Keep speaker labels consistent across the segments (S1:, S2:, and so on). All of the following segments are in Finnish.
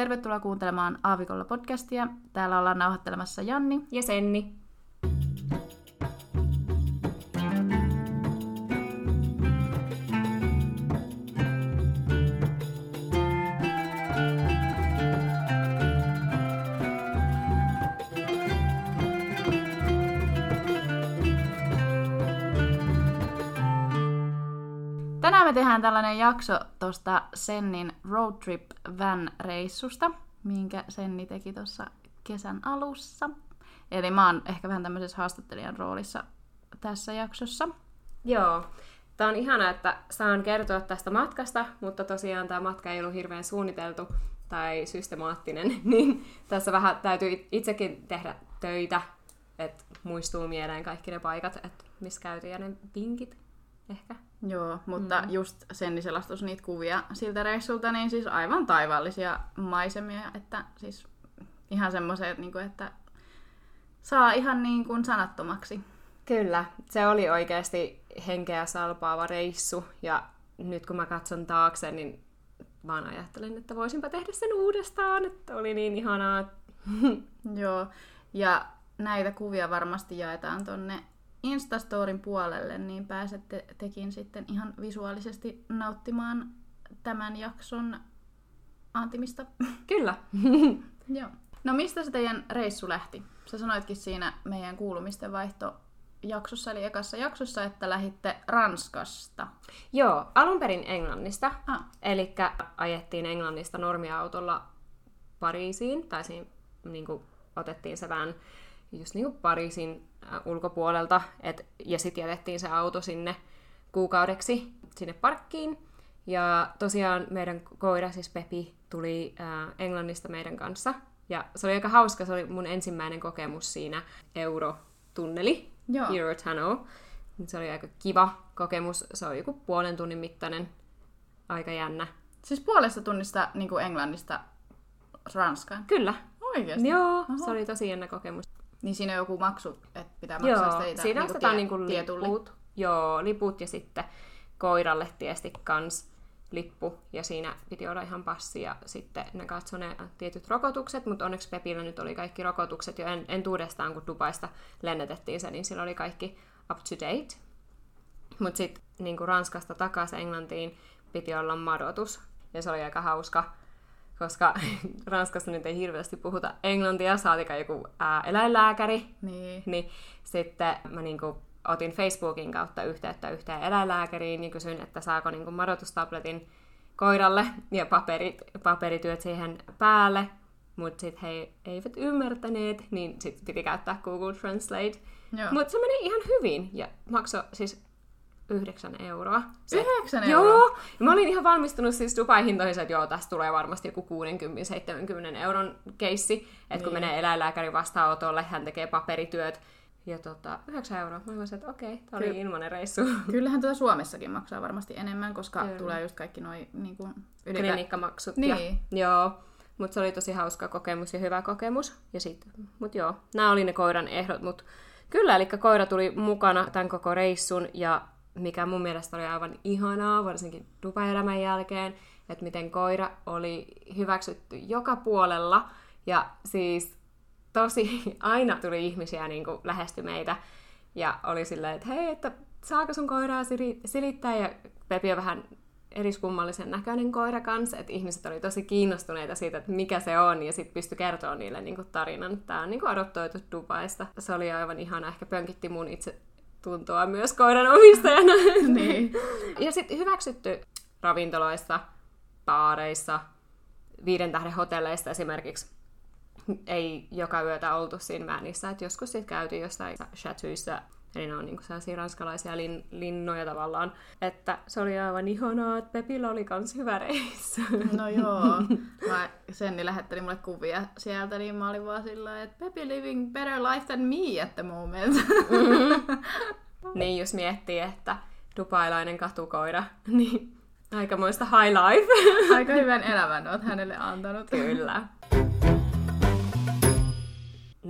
S1: Tervetuloa kuuntelemaan Aavikolla podcastia. Täällä ollaan nauhoittelemassa Janni
S2: ja Senni.
S1: Me tehdään tällainen jakso tuosta Sennin road trip van reissusta, minkä Senni teki tuossa kesän alussa. Eli mä oon ehkä vähän tämmöisessä haastattelijan roolissa tässä jaksossa.
S2: Joo. Tämä on ihana, että saan kertoa tästä matkasta, mutta tosiaan tämä matka ei ollut hirveän suunniteltu tai systemaattinen, niin tässä vähän täytyy itsekin tehdä töitä, että muistuu mieleen kaikki ne paikat, että missä käytiin ja ne vinkit ehkä.
S1: Joo, mutta mm. just Senni selastus niitä kuvia siltä reissulta, niin siis aivan taivaallisia maisemia, että siis ihan semmoiset, niin kuin, että saa ihan niin kuin sanattomaksi.
S2: Kyllä, se oli oikeasti henkeä salpaava reissu ja nyt kun mä katson taakse, niin vaan ajattelen, että voisinpa tehdä sen uudestaan, että oli niin ihanaa.
S1: Joo, ja näitä kuvia varmasti jaetaan tonne Instastorin puolelle, niin pääsette tekin sitten ihan visuaalisesti nauttimaan tämän jakson antimista.
S2: Kyllä.
S1: Joo. No mistä se teidän reissu lähti? Sä sanoitkin siinä meidän kuulumisten vaihto jaksossa, eli ekassa jaksossa, että lähitte Ranskasta.
S2: Joo, alun perin Englannista.
S1: Ah.
S2: Eli ajettiin Englannista normiautolla Pariisiin, tai siinä niin kuin, otettiin se vähän just niin kuin Pariisin äh, ulkopuolelta, et, ja sitten jätettiin se auto sinne kuukaudeksi sinne parkkiin. Ja tosiaan meidän koira, siis Pepi, tuli äh, Englannista meidän kanssa. Ja se oli aika hauska, se oli mun ensimmäinen kokemus siinä Eurotunneli,
S1: Joo.
S2: Eurotunnel. Se oli aika kiva kokemus, se oli joku puolen tunnin mittainen, aika jännä.
S1: Siis puolesta tunnista niin kuin Englannista Ranskaan?
S2: Kyllä.
S1: Oikeasti?
S2: Joo,
S1: Oho.
S2: se oli tosi jännä kokemus.
S1: Niin siinä on joku maksu, että pitää maksaa
S2: Joo,
S1: sitä
S2: siinä
S1: niinku
S2: ostetaan
S1: tie-
S2: niinku
S1: tietulli.
S2: liput. Joo, liput ja sitten koiralle tiesti kans lippu. Ja siinä piti olla ihan passi ja sitten ne katsoi ne tietyt rokotukset, mutta onneksi Pepillä nyt oli kaikki rokotukset jo en, entuudestaan, kun Dubaista lennetettiin se, niin sillä oli kaikki up to date. Mutta sitten niin Ranskasta takaisin Englantiin piti olla madotus. Ja se oli aika hauska, koska Ranskassa nyt ei hirveästi puhuta englantia, saatika joku ää, eläinlääkäri,
S1: Niin.
S2: niin sitten mä niinku otin Facebookin kautta yhteyttä yhteen eläinlääkäriin ja kysyin, että saako niinku madotustabletin koiralle ja paperit, paperityöt siihen päälle. Mutta sitten he eivät ymmärtäneet, niin sitten piti käyttää Google Translate. Mutta se meni ihan hyvin ja maksoi siis 9 euroa. Se,
S1: Yhdeksän euroa?
S2: Joo, ja mä olin ihan valmistunut siis Dubai-hintoihin, että joo, tästä tulee varmasti joku 60-70 euron keissi, että kun
S1: Niin.
S2: menee eläinlääkärin vastaanotolle, hän tekee paperityöt, ja tota, 9 euroa. Mä olisin, että okei, tää oli
S1: Kyllä.
S2: ilmanen reissu.
S1: Kyllähän tuota Suomessakin maksaa varmasti enemmän, koska
S2: Kyllä.
S1: tulee just kaikki noi niin kuin,
S2: Klinikkamaksut.
S1: Niin.
S2: Ja, joo, mutta se oli tosi hauska kokemus ja hyvä kokemus. Ja sit, mut joo, nämä oli ne koiran ehdot, mut kyllä, eli koira tuli mukana tämän koko reissun ja mikä mun mielestä oli aivan ihanaa, varsinkin Dubai-elämän jälkeen, että miten koira oli hyväksytty joka puolella. Ja siis tosi aina tuli ihmisiä niin kuin lähesty meitä ja oli silleen, että hei, että saako sun koiraa sili- silittää ja Pepi on vähän eriskummallisen näköinen koira kanssa, että ihmiset oli tosi kiinnostuneita siitä, että mikä se on, ja sitten pystyi kertoa niille niin kuin tarinan. Tämä on niin kuin adoptoitu Dubaista. Se oli aivan ihana, ehkä pönkitti mun itse tuntoa myös koiran omistajana.
S1: Niin.
S2: Ja sitten hyväksytty ravintoloissa, baareissa, viiden tähden hotelleista esimerkiksi. Ei joka yötä oltu siinä vänissä, että joskus sitten käytiin jossain chateauissa, eli ne on niinku sellaisia ranskalaisia lin, linnoja tavallaan. Että se oli aivan ihanaa, että Pepillä oli kans hyvä reissu.
S1: No joo. Mä, Senni lähetteli mulle kuvia sieltä, niin mä olin vaan sillä että Pepi living better life than me at the moment.
S2: niin jos miettii, että dubailainen katukoira, niin aikamoista high life.
S1: Aika hyvän elämän oot hänelle antanut.
S2: Kyllä.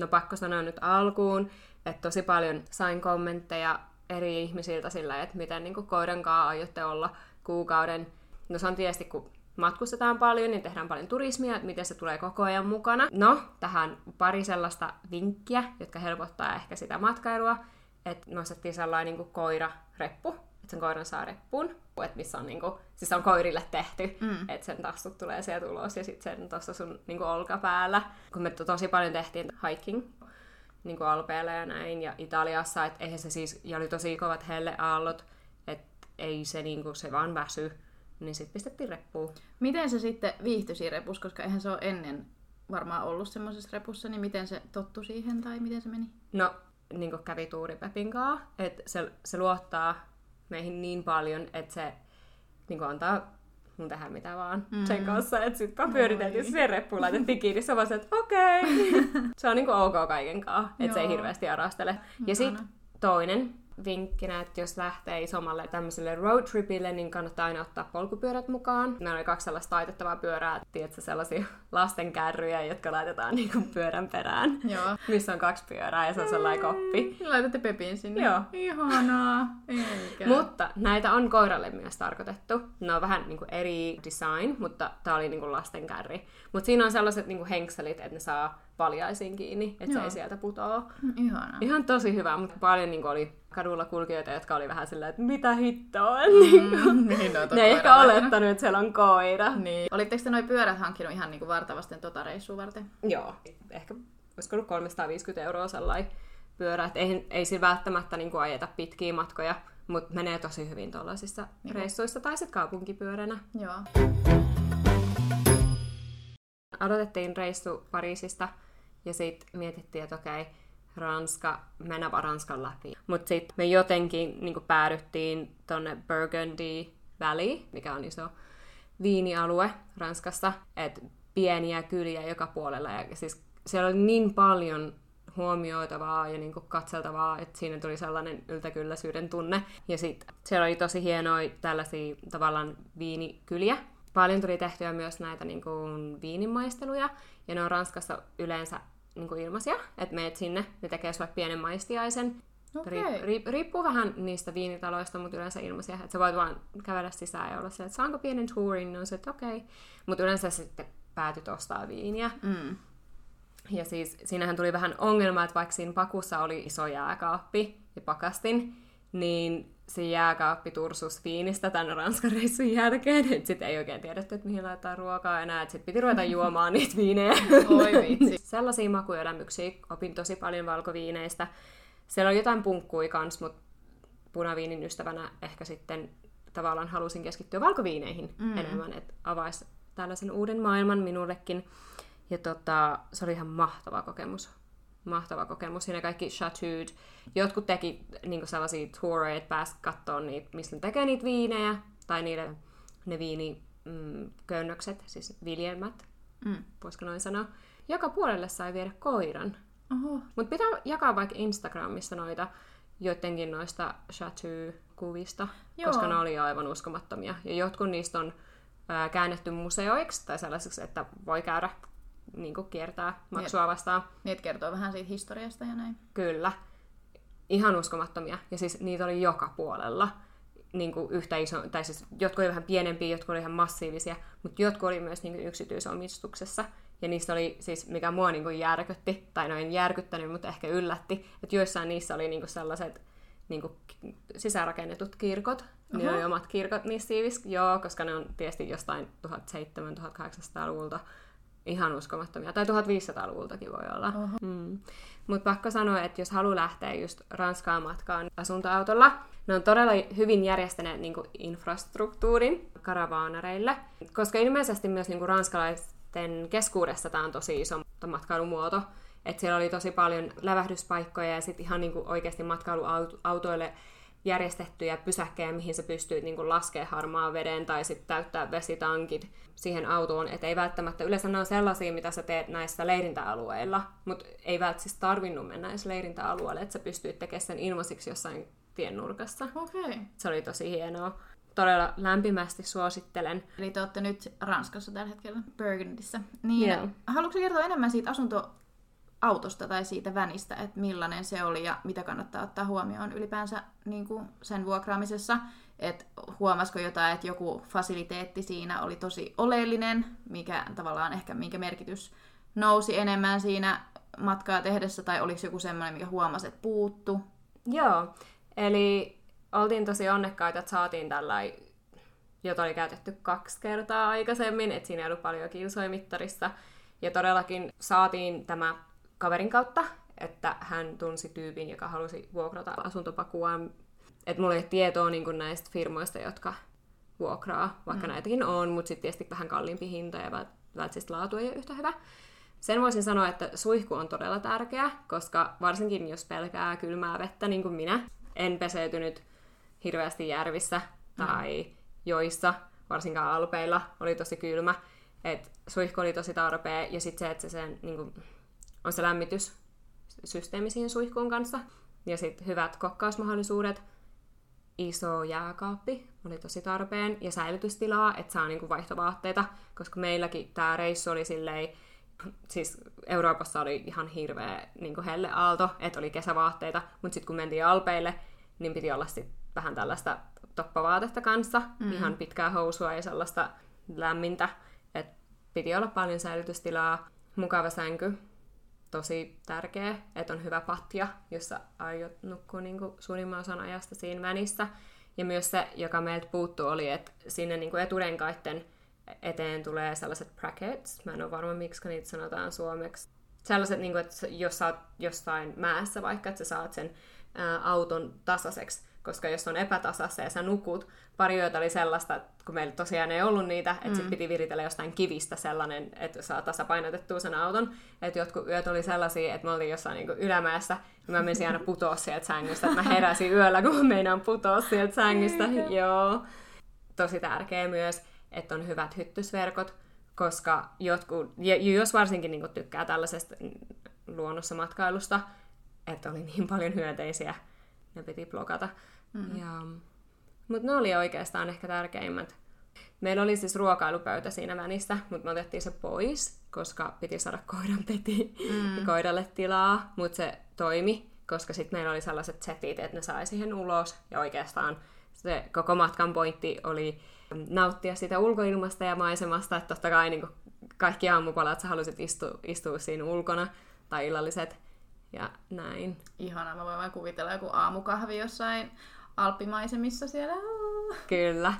S2: No pakko sanoa nyt alkuun, että tosi paljon sain kommentteja eri ihmisiltä sillä, että miten niin koiran kanssa aiotte olla kuukauden. No se on tietysti, kun matkustetaan paljon ja tehdään paljon turismia, miten se tulee koko ajan mukana. No, tähän pari sellaista vinkkiä, jotka helpottaa ehkä sitä matkailua, että nostettiin sellainen niin koira-reppu, että sen koiran saa reppuun, että missä on, niin kuin, siis on koirille tehty, mm. että sen tassut tulee sieltä ulos ja sitten sen tuossa sun niin kuin olkapäällä. Kun me tosi paljon tehtiin hiking niin kuin Alpeilla ja näin, ja Italiassa, että eihän se siis, ja oli tosi kovat helleaallot, että ei se, niin kuin, se vaan väsy, niin sitten pistettiin reppuun.
S1: Miten se sitten viihtyi siinä repussa, koska eihän se ole ennen varmaan ollut semmoisessa repussa, niin miten se tottui siihen tai miten se meni?
S2: No, niin kävi Tuuri Pepin kanssa, että se, se luottaa meihin niin paljon, että se niin kuin antaa mun tehdä mitä vaan mm. sen kanssa. Että sit vaan pyöriteltiin sen reppuun, laitettiin kiinni, se vaan että okei. Okay. se on niinku ok kaiken kanssa, että se ei hirveästi arastele. Ja sitten toinen vinkkinä, että jos lähtee isommalle tämmöiselle road tripille, niin kannattaa aina ottaa polkupyörät mukaan. Meillä oli kaksi sellaista taitettavaa pyörää, tiedätkö, sellaisia lastenkärryjä, jotka laitetaan niinku pyörän perään.
S1: Joo.
S2: Missä on kaksi pyörää ja se on sellainen koppi.
S1: Laitatte Pepin sinne.
S2: Joo.
S1: Ihanaa. Eikä.
S2: Mutta näitä on koiralle myös tarkoitettu. Ne on vähän niinku eri design, mutta tää oli niinku lastenkärri. Mutta siinä on sellaiset niinku henkselit, että ne saa valjaisiin kiinni, että se ei sieltä putoa.
S1: Ihanaa.
S2: Ihan tosi hyvä, mutta paljon niinku oli kadulla kulkijoita, jotka oli vähän silleen, että mitä hittoa.
S1: Mm, niin, no,
S2: ne ei ehkä olettanut, että siellä on koira.
S1: Niin. Olitteko te noi pyörät hankkinut ihan niinku vartavasten tota reissua varten?
S2: Joo. Ehkä olisiko ollut 350 euroa sellainen pyörä. Että ei, ei sillä välttämättä niinku ajeta pitkiä matkoja, mutta menee tosi hyvin tuollaisissa niin. reissuissa tai sitten kaupunkipyöränä.
S1: Joo.
S2: Aloitettiin reissu Pariisista ja sitten mietittiin, että okei, Ranska, mennä vaan Ranskan läpi. Mutta sitten me jotenkin niin päädyttiin tonne Burgundy Valley, mikä on iso viinialue Ranskassa, että pieniä kyliä joka puolella. Ja siis siellä oli niin paljon huomioitavaa ja niin katseltavaa, että siinä tuli sellainen yltäkylläisyyden tunne. Ja sitten siellä oli tosi hienoja tällaisia tavallaan viinikyliä. Paljon tuli tehtyä myös näitä niin kuin viinimaisteluja, ja ne on Ranskassa yleensä niin kuin ilmaisia, että meet sinne, ne tekee sulle pienen maistiaisen.
S1: Okay.
S2: Riip, riip, riippuu vähän niistä viinitaloista, mutta yleensä ilmaisia. Että sä voit vaan kävellä sisään ja olla se, että saanko pienen tourin, no se, että okei. Okay. Mutta yleensä sitten päätyt ostaa viiniä.
S1: Mm.
S2: Ja siis siinähän tuli vähän ongelma, että vaikka siinä pakussa oli iso jääkaappi ja pakastin, niin se jääkaappi tursus viinistä tämän Ranskan reissun jälkeen, että sitten ei oikein tiedetty, että mihin laittaa ruokaa enää, että sitten piti ruveta juomaan niitä viinejä.
S1: Oi vitsi.
S2: Sellaisia makuelämyksiä opin tosi paljon valkoviineistä. Siellä oli jotain punkkui kans, mutta punaviinin ystävänä ehkä sitten tavallaan halusin keskittyä valkoviineihin mm. enemmän, että avaisi tällaisen uuden maailman minullekin. Ja tota, se oli ihan mahtava kokemus mahtava kokemus. Siinä kaikki chateaued. Jotkut teki niin sellaisia toureja, että pääsi katsoa niitä, missä ne tekee niitä viinejä, tai niiden, ne viiniköynnökset, mm, siis viljelmät,
S1: mm.
S2: voisiko noin sanoa. Joka puolelle sai viedä koiran. Mutta pitää jakaa vaikka Instagramissa noita joidenkin noista chateau-kuvista, Joo. koska ne oli aivan uskomattomia. Ja jotkut niistä on ää, käännetty museoiksi tai sellaisiksi, että voi käydä niin kuin kiertää maksua vastaan.
S1: Niin, että kertoo vähän siitä historiasta ja näin.
S2: Kyllä. Ihan uskomattomia. Ja siis niitä oli joka puolella. Niin kuin yhtä iso, tai siis jotkut oli vähän pienempiä, jotkut oli ihan massiivisia, mutta jotkut oli myös niin kuin yksityisomistuksessa. Ja niistä oli siis, mikä mua niin kuin järkytti, tai noin järkyttänyt, mutta ehkä yllätti, että joissain niissä oli niin kuin sellaiset niin kuin sisäänrakennetut kirkot. Niin oli omat kirkot niissä joo, koska ne on tietysti jostain 1700-1800-luvulta ihan uskomattomia. Tai 1500-luvultakin voi olla. Mm. Mutta pakko sanoa, että jos haluaa lähteä just Ranskaan matkaan asuntoautolla, ne on todella hyvin järjestäneet niin infrastruktuurin karavaanareille, koska ilmeisesti myös niin ranskalaisten keskuudessa tämä on tosi iso matkailumuoto. Että siellä oli tosi paljon lävähdyspaikkoja ja sitten ihan niin oikeasti matkailuautoille järjestettyjä pysäkkejä, mihin sä pystyy niin laskemaan harmaan veden tai sitten täyttää vesitankit siihen autoon. Että ei välttämättä, yleensä ne on sellaisia, mitä sä teet näissä leirintäalueilla, mutta ei välttämättä siis tarvinnut mennä edes leirintäalueelle, että sä pystyit tekemään sen ilmaisiksi jossain tiennurkassa.
S1: Okay.
S2: Se oli tosi hienoa. Todella lämpimästi suosittelen.
S1: Eli te olette nyt Ranskassa tällä hetkellä, Burgundyssä. Niin, yeah. haluatko kertoa enemmän siitä asunto autosta tai siitä vänistä, että millainen se oli ja mitä kannattaa ottaa huomioon ylipäänsä niin kuin sen vuokraamisessa. että huomasiko jotain, että joku fasiliteetti siinä oli tosi oleellinen, mikä tavallaan ehkä minkä merkitys nousi enemmän siinä matkaa tehdessä, tai oliko joku semmoinen, mikä huomasi, että puuttu?
S2: Joo, eli oltiin tosi onnekkaita, että saatiin tällainen, jota oli käytetty kaksi kertaa aikaisemmin, että siinä ei ollut paljon kilsoimittarissa. Ja todellakin saatiin tämä kaverin kautta, että hän tunsi tyypin, joka halusi vuokrata asuntopakua. Että mulla ei ole tietoa niin näistä firmoista, jotka vuokraa, vaikka mm. näitäkin on, mutta sitten tietysti vähän kalliimpi hinta ja välttämättä laatu ei ole yhtä hyvä. Sen voisin sanoa, että suihku on todella tärkeä, koska varsinkin jos pelkää kylmää vettä, niin kuin minä, en peseytynyt hirveästi järvissä tai mm. joissa, varsinkaan alpeilla, oli tosi kylmä. Et suihku oli tosi tarpeen, ja sitten se, että se sen, niin kuin, on se lämmityssysteemi siihen suihkuun kanssa, ja sitten hyvät kokkausmahdollisuudet, iso jääkaappi oli tosi tarpeen, ja säilytystilaa, että saa niinku vaihtovaatteita, koska meilläkin tämä reissu oli silleen, siis Euroopassa oli ihan hirveä niin helleaalto, että oli kesävaatteita, mutta sitten kun mentiin Alpeille, niin piti olla sit vähän tällaista toppavaatetta kanssa, mm. ihan pitkää housua ja sellaista lämmintä, että piti olla paljon säilytystilaa, mukava sänky, tosi tärkeä, että on hyvä patja, jossa aiot nukkua niin suurimman osan ajasta siinä vänissä. Ja myös se, joka meiltä puuttuu, oli, että sinne niin eturenkaiden eteen tulee sellaiset brackets. Mä en ole varma, miksi niitä sanotaan suomeksi. Sellaiset, niin kuin, että jos sä oot jostain mäessä vaikka, että sä saat sen ää, auton tasaiseksi, koska jos on epätasassa ja sä nukut, pari yötä oli sellaista, kun meillä tosiaan ei ollut niitä, että mm. sit piti viritellä jostain kivistä sellainen, että saa tasapainotettua sen auton. Että jotkut yöt oli sellaisia, että me oltiin jossain niin ylämäessä, ja mä menisin aina putoa sieltä sängystä, että mä heräsin yöllä, kun meinaan putoa sieltä sängystä. Joo. Tosi tärkeä myös että on hyvät hyttysverkot, koska jotkut, ja jos varsinkin niin tykkää tällaisesta luonnossa matkailusta, että oli niin paljon hyönteisiä, ne piti blokata. Mm. Ja, mutta ne oli oikeastaan ehkä tärkeimmät. Meillä oli siis ruokailupöytä siinä vänissä, mutta me otettiin se pois, koska piti saada koiran peti mm. koiralle tilaa, mutta se toimi, koska sitten meillä oli sellaiset setit, että ne sai siihen ulos, ja oikeastaan se koko matkan pointti oli nauttia sitä ulkoilmasta ja maisemasta, että totta kai niin kaikki aamupalat sä halusit istua, istua siinä ulkona, tai illalliset, ja näin.
S1: Ihana, mä voin vain kuvitella joku aamukahvi jossain alppimaisemissa siellä.
S2: Kyllä.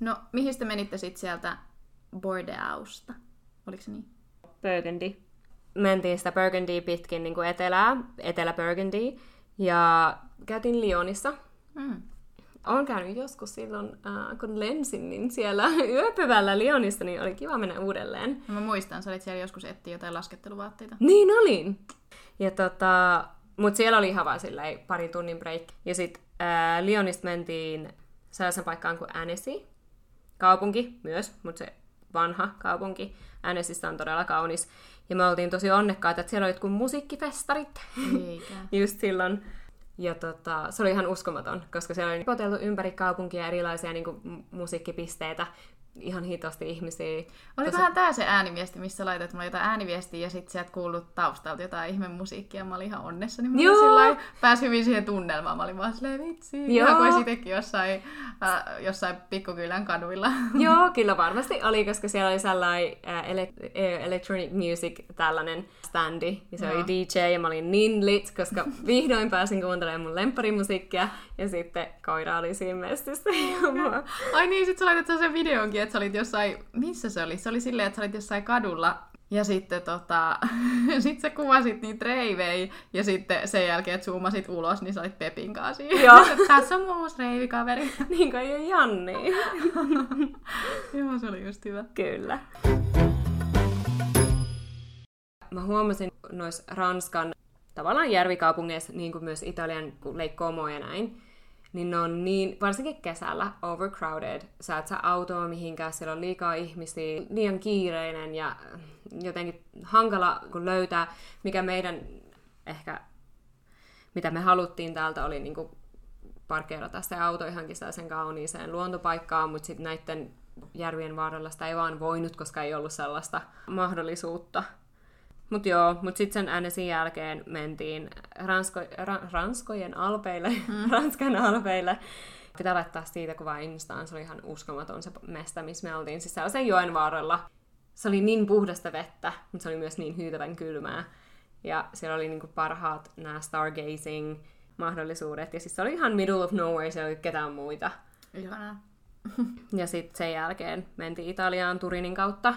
S1: No, mihin te menitte sitten sieltä Bordeausta? Oliko se niin?
S2: Burgundy. Mentiin sitä Burgundy pitkin niin kuin etelää, Etelä-Burgundy, ja käytiin Lyonissa. Mm. Olen käynyt joskus silloin, äh, kun lensin, niin siellä yöpyvällä Lionissa, niin oli kiva mennä uudelleen.
S1: No mä muistan, sä olit siellä joskus etsiä jotain lasketteluvaatteita.
S2: Niin olin! Ja tota, mut siellä oli ihan vaan silleen pari tunnin break. Ja sit äh, Lyonista mentiin sellaisen paikkaan kuin Annecy. Kaupunki myös, mutta se vanha kaupunki. Annecystä on todella kaunis. Ja me oltiin tosi onnekkaita, että siellä oli jotkut musiikkifestarit. Eikä. Just silloin ja tota, se oli ihan uskomaton, koska siellä oli poteltu ympäri kaupunkia erilaisia niin kuin, musiikkipisteitä, ihan hitosti ihmisiä.
S1: Olikohan Tosi... tämä se ääniviesti, missä laitat mulle jotain ääniviestiä ja sitten sieltä kuullut taustalta jotain ihme musiikkia. Mä olin ihan onnessa, niin mä sillä pääsi hyvin siihen tunnelmaan. Mä olin vaan silleen vitsi. Joo. Ihan kuin itsekin jossain, äh, jossain pikkukylän kaduilla.
S2: Joo, kyllä varmasti oli, koska siellä oli sellainen äh, ele- electronic music tällainen standi. Ja se Joo. oli DJ ja mä olin niin lit, koska vihdoin pääsin kuuntelemaan mun lempparimusiikkia. Ja sitten koira oli siinä mestissä.
S1: Ai niin, sit sä laitat sen videonkin, että sä olit jossain, missä se oli? Se oli silleen, että sä olit jossain kadulla ja sitten tota, sit sä kuvasit niitä reivejä ja sitten sen jälkeen, että zoomasit ulos, niin sä olit Pepin kanssa Joo. Tässä on mun uusi reivikaveri.
S2: niin kuin ei Janni.
S1: Joo, se oli just hyvä.
S2: Kyllä. Mä huomasin noissa Ranskan tavallaan järvikaupungeissa, niin kuin myös Italian, Como ja näin, niin ne on niin, varsinkin kesällä, overcrowded. Sä et saa autoa mihinkään, siellä on liikaa ihmisiä, liian kiireinen ja jotenkin hankala kun löytää, mikä meidän ehkä, mitä me haluttiin täältä, oli niinku parkkeerata se auto ihankin sen kauniiseen luontopaikkaan, mutta sitten näiden järvien varrella sitä ei vaan voinut, koska ei ollut sellaista mahdollisuutta. Mut joo, mut sitten sen äänesin jälkeen mentiin Ransko, ra, Ranskojen alpeille, mm. Ranskan alpeille. Pitää laittaa siitä kuva Instaan, se oli ihan uskomaton se mesta, missä me oltiin. Siis sellaisen joen varrella. Se oli niin puhdasta vettä, mutta se oli myös niin hyytävän kylmää. Ja siellä oli niinku parhaat nämä stargazing mahdollisuudet. Ja siis se oli ihan middle of nowhere, siellä ei ollut ketään muita.
S1: Ihanaa.
S2: Ja sitten sen jälkeen mentiin Italiaan Turinin kautta.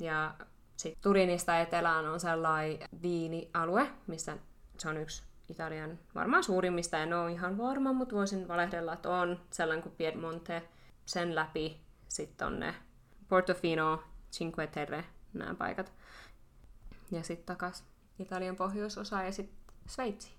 S2: Ja sitten Turinista etelään on sellainen viinialue, missä se on yksi Italian varmaan suurimmista. En ole ihan varma, mutta voisin valehdella, että on sellainen kuin Piedmonte. Sen läpi sitten on ne Portofino, Cinque Terre, nämä paikat. Ja sitten takas Italian pohjoisosa ja sitten Sveitsi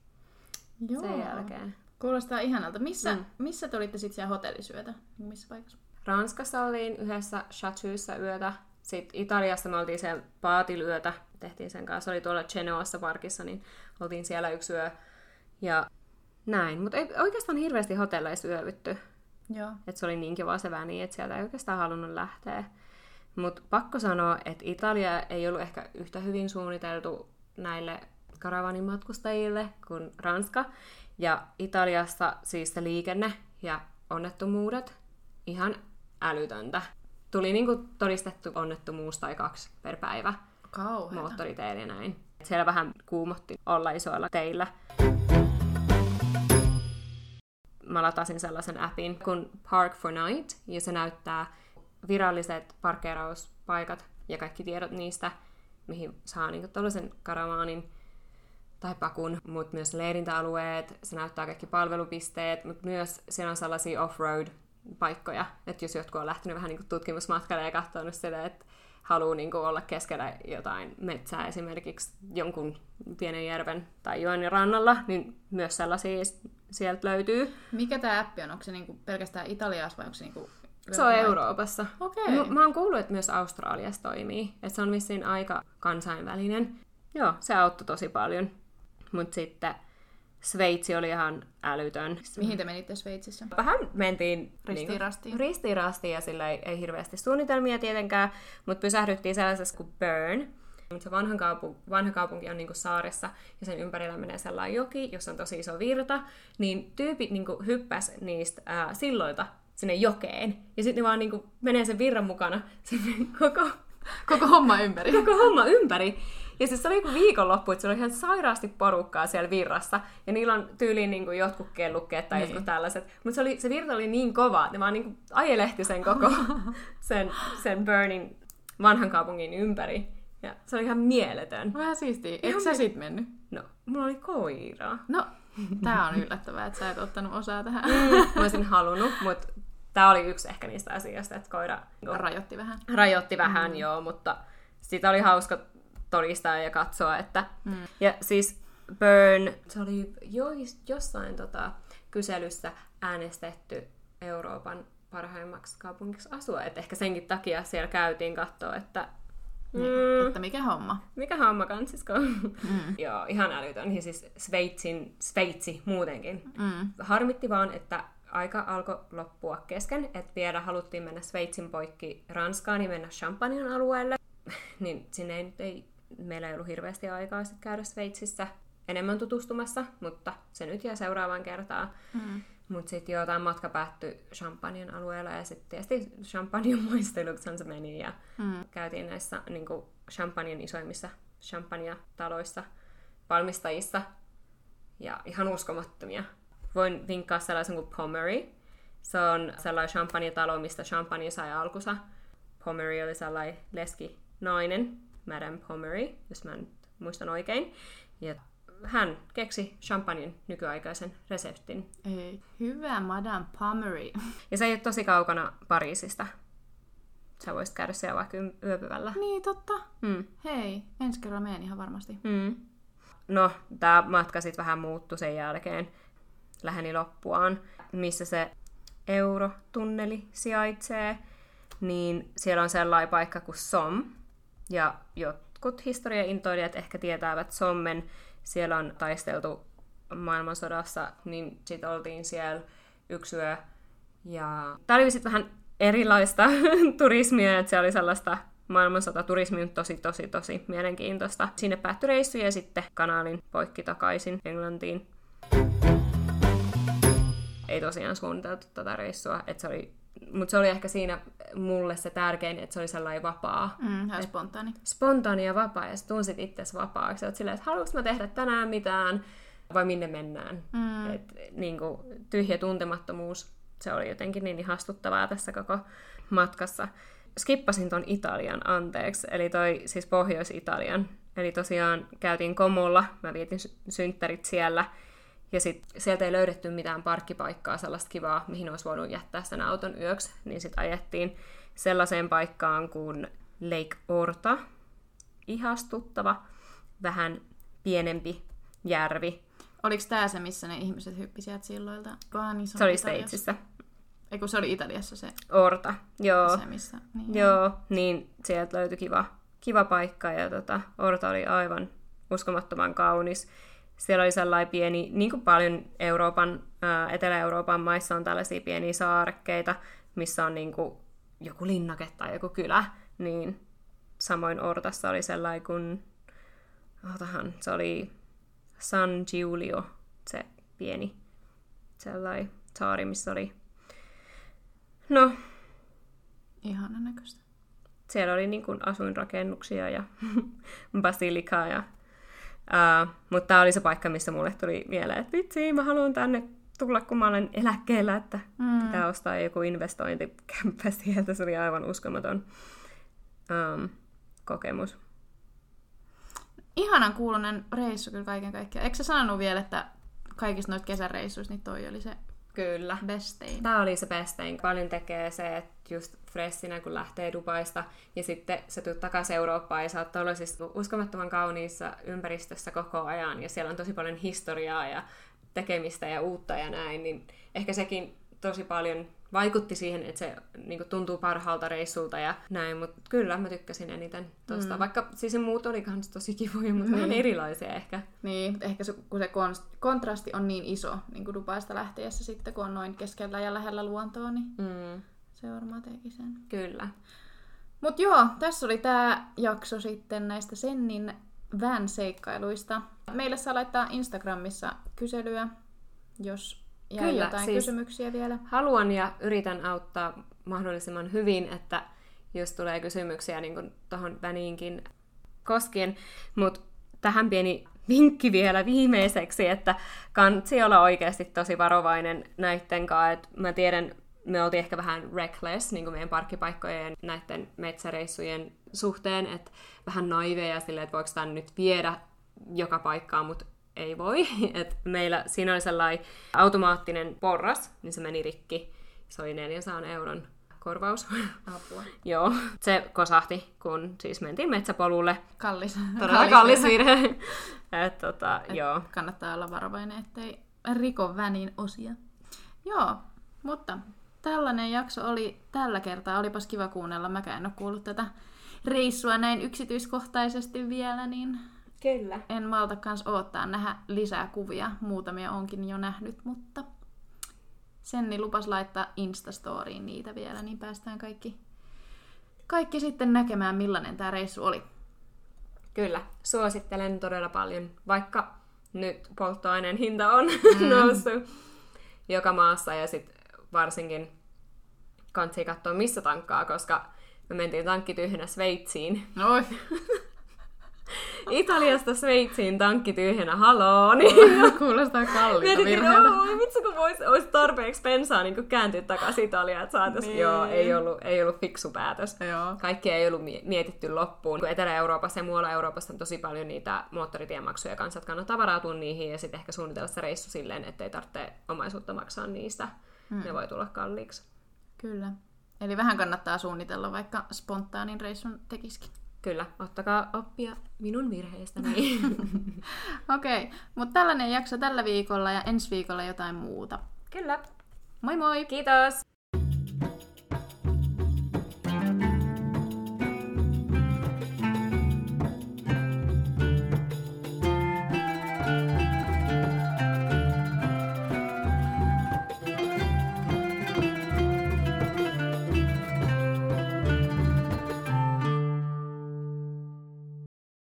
S1: Joo.
S2: sen jälkeen.
S1: Kuulostaa ihanalta. Missä,
S2: Mm.
S1: missä te olitte sitten siellä hotellisyötä? Missä paikassa?
S2: Ranskassa oltiin yhdessä Chachuissa yötä. Sitten Italiassa me oltiin siellä Paatilla yötä. Tehtiin sen kanssa. Se oli tuolla Genoassa parkissa, niin oltiin siellä yksi yö. Ja näin. Mutta ei oikeastaan hirveästi hotelleissa yövytty.
S1: Joo.
S2: Että se oli niin kiva se väni, että sieltä ei oikeastaan halunnut lähteä. Mutta pakko sanoa, että Italia ei ollut ehkä yhtä hyvin suunniteltu näille karavanin matkustajille kuin Ranska. Ja Italiassa siis se liikenne ja onnettomuudet ihan älytöntä. Tuli niinku todistettu onnettomuus tai kaksi per päivä
S1: Kauheeta.
S2: moottoriteillä ja näin. Siellä vähän kuumotti olla isoilla teillä. Mä latasin sellaisen appin kuin Park for Night, ja se näyttää viralliset parkkeerauspaikat ja kaikki tiedot niistä, mihin saa niinku tuollaisen karavaanin tai pakun, mutta myös leirintäalueet, se näyttää kaikki palvelupisteet, mutta myös siellä on sellaisia off-road paikkoja, että jos jotkut on lähtenyt vähän niin tutkimusmatkalle ja katsonut sitä, että haluaa niin olla keskellä jotain metsää esimerkiksi jonkun pienen järven tai joen rannalla, niin myös sellaisia sieltä löytyy.
S1: Mikä tämä appi on? Onko se niinku pelkästään Italiassa vai onko se niinku...
S2: Se on Euroopassa.
S1: Okei.
S2: Mä, mä oon kuullut, että myös Australiassa toimii. Että se on vissiin aika kansainvälinen. Joo, se auttoi tosi paljon. Mutta sitten Sveitsi oli ihan älytön.
S1: Mihin te menitte Sveitsissä?
S2: Vähän mentiin
S1: Ristiin
S2: niinku
S1: rastiin.
S2: ristiin rastiin ja sillä ei, ei hirveästi suunnitelmia tietenkään, mutta pysähdyttiin sellaisessa kuin Bern. Se vanha, kaupu, vanha kaupunki on niinku saaressa ja sen ympärillä menee sellainen joki, jossa on tosi iso virta, niin tyypit niinku hyppäs niistä ää, silloilta sinne jokeen. Ja sitten ne vaan niinku menee sen virran mukana sen koko
S1: Koko homma ympäri.
S2: koko homma ympäri. Ja siis se oli joku viikonloppu, että se oli ihan sairaasti porukkaa siellä virrassa. Ja niillä on tyyliin niin kuin jotkut kellukkeet tai
S1: Niin.
S2: jotkut tällaiset. Mutta se, oli, se virta oli niin kova, että ne vaan niin kuin ajelehti sen koko sen, sen Burnin vanhan kaupungin ympäri. Ja se oli ihan mieletön.
S1: Vähän siistiä. Eikö sä sit mennyt?
S2: No, mulla oli koira.
S1: No, tää on yllättävää, että sä et ottanut osaa tähän.
S2: Mä olisin halunnut, mutta tämä oli yksi ehkä niistä asioista, että koira
S1: Rajoitti vähän.
S2: rajoitti vähän, mm. joo, mutta sitä oli hauska todistaa ja katsoa, että...
S1: Mm.
S2: Ja siis Burn, se oli jo, jossain tota, kyselyssä äänestetty Euroopan parhaimmaksi kaupungiksi asua, että ehkä senkin takia siellä käytiin katsoa, että
S1: Mm. Että mikä homma?
S2: mikä homma kansisko? Mm. Joo, ihan älytön. Ja siis Sveitsin, Sveitsi muutenkin.
S1: Mm.
S2: Harmitti vaan, että aika alkoi loppua kesken, että vielä haluttiin mennä Sveitsin poikki Ranskaan ja mennä Champagnen alueelle. niin sinne ei, ei, meillä ei ollut hirveästi aikaa sit käydä Sveitsissä enemmän tutustumassa, mutta se nyt jää seuraavaan kertaan.
S1: Mm.
S2: Mutta sitten joo, tämä matka päättyi Champagnen alueella ja sitten tietysti Champagnen maisteluksihan se meni ja
S1: Mm.
S2: käytiin näissä niin Champagnen isoimmissa champagne-taloissa valmistajissa ja ihan uskomattomia. Voin vinkkaa sellaisen kuin Pommery. Se on sellainen champagne-talo, mistä champagne sai alkunsa. Pommery oli sellainen leski nainen, Madame Pommery, jos mä nyt muistan oikein. Ja hän keksi champagnen nykyaikaisen reseptin.
S1: Ei. Hyvä Madame Pommery.
S2: Ja se ei ole tosi kaukana Pariisista. Sä voisit käydä siellä vaikka yöpyvällä.
S1: niin, totta.
S2: Mm.
S1: Hei, ensi kerralla menen ihan varmasti.
S2: Mm. No, tämä matka sitten vähän muuttui sen jälkeen. Läheni loppuaan, missä se eurotunneli sijaitsee. Niin siellä on sellainen paikka kuin Som. Ja jotkut historiaintoilijat ehkä tietävät Sommen. Siellä on taisteltu maailmansodassa, niin sitten oltiin siellä yksi yö. Ja tämä oli sitten vähän erilaista turismia, että se oli sellaista maailmansotaturismi on tosi, tosi, tosi mielenkiintoista. Sinne päättyi reissu ja sitten kanaalin poikki takaisin Englantiin. ei tosiaan suunniteltu tätä reissua. Et se oli, mutta se oli ehkä siinä mulle se tärkein, että se oli sellainen vapaa.
S1: Mm, ihan spontaani.
S2: Spontaani ja vapaa, ja sä tunsit itsesi vapaaksi. Oot silleen, että haluanko mä tehdä tänään mitään, vai minne mennään.
S1: Mm.
S2: Et, niin kuin, tyhjä tuntemattomuus, se oli jotenkin niin ihastuttavaa tässä koko matkassa. Skippasin ton Italian, anteeksi, eli toi siis Pohjois-Italian. Eli tosiaan käytiin Komolla, mä vietin sy- synttärit siellä, ja sit sieltä ei löydetty mitään parkkipaikkaa, sellaista kivaa, mihin olisi voinut jättää sen auton yöksi, niin sitten ajettiin sellaiseen paikkaan kuin Lake Orta, ihastuttava, vähän pienempi järvi.
S1: Oliko tää se, missä ne ihmiset hyppi sieltä silloilta? Niin
S2: Se oli
S1: Italiassa.
S2: Sveitsissä.
S1: Ei kun se oli Italiassa se,
S2: Orta, joo.
S1: se missä. Niin.
S2: Joo, niin sieltä löytyi kiva, kiva paikka ja tota, Orta oli aivan uskomattoman kaunis. Siellä oli sellainen pieni, niin kuin paljon Euroopan, ää, Etelä-Euroopan maissa on tällaisia pieniä saarekkeita, missä on niin kuin joku linnake tai joku kylä, niin samoin Ortassa oli sellainen kuin, otahan, se oli San Giulio, se pieni sellainen saari, missä oli, no,
S1: Ihanan näköistä.
S2: siellä oli niin kuin asuinrakennuksia ja basilikaa. Ja, uh, mutta tämä oli se paikka, missä mulle tuli mieleen, että vitsi, mä haluan tänne tulla, kun mä olen eläkkeellä, että mm. pitää ostaa joku investointikämppä sieltä. Se oli aivan uskomaton um, kokemus.
S1: Ihanan kuulonen reissu kyllä kaiken kaikkiaan. Eikö sä sanonut vielä, että kaikista noita kesäreissuista, niin toi oli se
S2: Kyllä.
S1: bestein?
S2: Tämä oli se bestein. Paljon tekee se, että just freshinä, kun lähtee Dubaista, ja sitten se tuut takaisin Eurooppaan, ja saattaa olla siis uskomattoman kauniissa ympäristössä koko ajan, ja siellä on tosi paljon historiaa ja tekemistä ja uutta ja näin, niin ehkä sekin tosi paljon vaikutti siihen, että se niin kuin, tuntuu parhaalta reissulta ja näin, mutta kyllä mä tykkäsin eniten tosta. Mm. Vaikka siis se muut oli kans tosi kivoja, mutta vähän erilaisia ehkä.
S1: Niin, ehkä se, kun se konst- kontrasti on niin iso, niin kuin Dubaista lähtiessä sitten, kun on noin keskellä ja lähellä luontoa, niin
S2: Mm.
S1: se varmaan teki sen.
S2: Kyllä.
S1: Mut joo, tässä oli tämä jakso sitten näistä Sennin van-seikkailuista. Meille saa laittaa Instagramissa kyselyä, jos jää
S2: Kyllä,
S1: jotain
S2: siis-
S1: kysymyksiä vielä.
S2: haluan ja yritän auttaa mahdollisimman hyvin, että jos tulee kysymyksiä niin tuohon väniinkin koskien, mutta tähän pieni vinkki vielä viimeiseksi, että kannattaa olla oikeasti tosi varovainen näitten kanssa, että mä tiedän, me oltiin ehkä vähän reckless niin kuin meidän parkkipaikkojen näiden metsäreissujen suhteen, että vähän naiveja silleen, että voiko tämän nyt viedä joka paikkaan, mutta ei voi. Et meillä siinä oli sellainen automaattinen porras, niin se meni rikki. Se oli 400 euron korvaus.
S1: Apua.
S2: Joo, se kosahti, kun siis mentiin metsäpolulle.
S1: Kallis.
S2: Todella kallis virhe. Et, tota, joo.
S1: Kannattaa olla varovainen, ettei riko vänin osia. Joo, mutta tällainen jakso oli tällä kertaa. Olipas kiva kuunnella. Mäkään en ole kuullut tätä reissua näin yksityiskohtaisesti vielä, niin
S2: Kyllä.
S1: en malta kans odottaa nähdä lisää kuvia. Muutamia onkin jo nähnyt, mutta Senni lupas laittaa Instastoriin niitä vielä, niin päästään kaikki, kaikki sitten näkemään, millainen tämä reissu oli.
S2: Kyllä, suosittelen todella paljon, vaikka nyt polttoaineen hinta on mm. noussut joka maassa ja sitten varsinkin kansi katsoa missä tankkaa, koska me mentiin tankki tyhjänä Sveitsiin.
S1: Oi,
S2: Italiasta Sveitsiin tankki tyhjänä, haloo! Niin
S1: kuulostaa kalliilta virheeltä.
S2: oi vitsi kun vois, olisi tarpeeksi bensaa niin kääntyä takaisin Italiaan, että saatais.
S1: Niin.
S2: Joo, ei ollut, ei ollut fiksu päätös.
S1: Joo.
S2: Kaikki ei ollut mie- mietitty loppuun. Kun Etelä-Euroopassa ja muualla Euroopassa on tosi paljon niitä moottoritiemaksuja kanssa, että kannattaa varautua niihin ja sitten ehkä suunnitella se reissu silleen, ettei tarvitse omaisuutta maksaa niistä. Mm. Ne voi tulla kalliiksi.
S1: Kyllä. Eli vähän kannattaa suunnitella, vaikka spontaanin reissun tekisikin.
S2: Kyllä, ottakaa oppia minun virheistäni.
S1: Okei, okay, mutta tällainen jakso tällä viikolla ja ensi viikolla jotain muuta.
S2: Kyllä.
S1: Moi moi!
S2: Kiitos!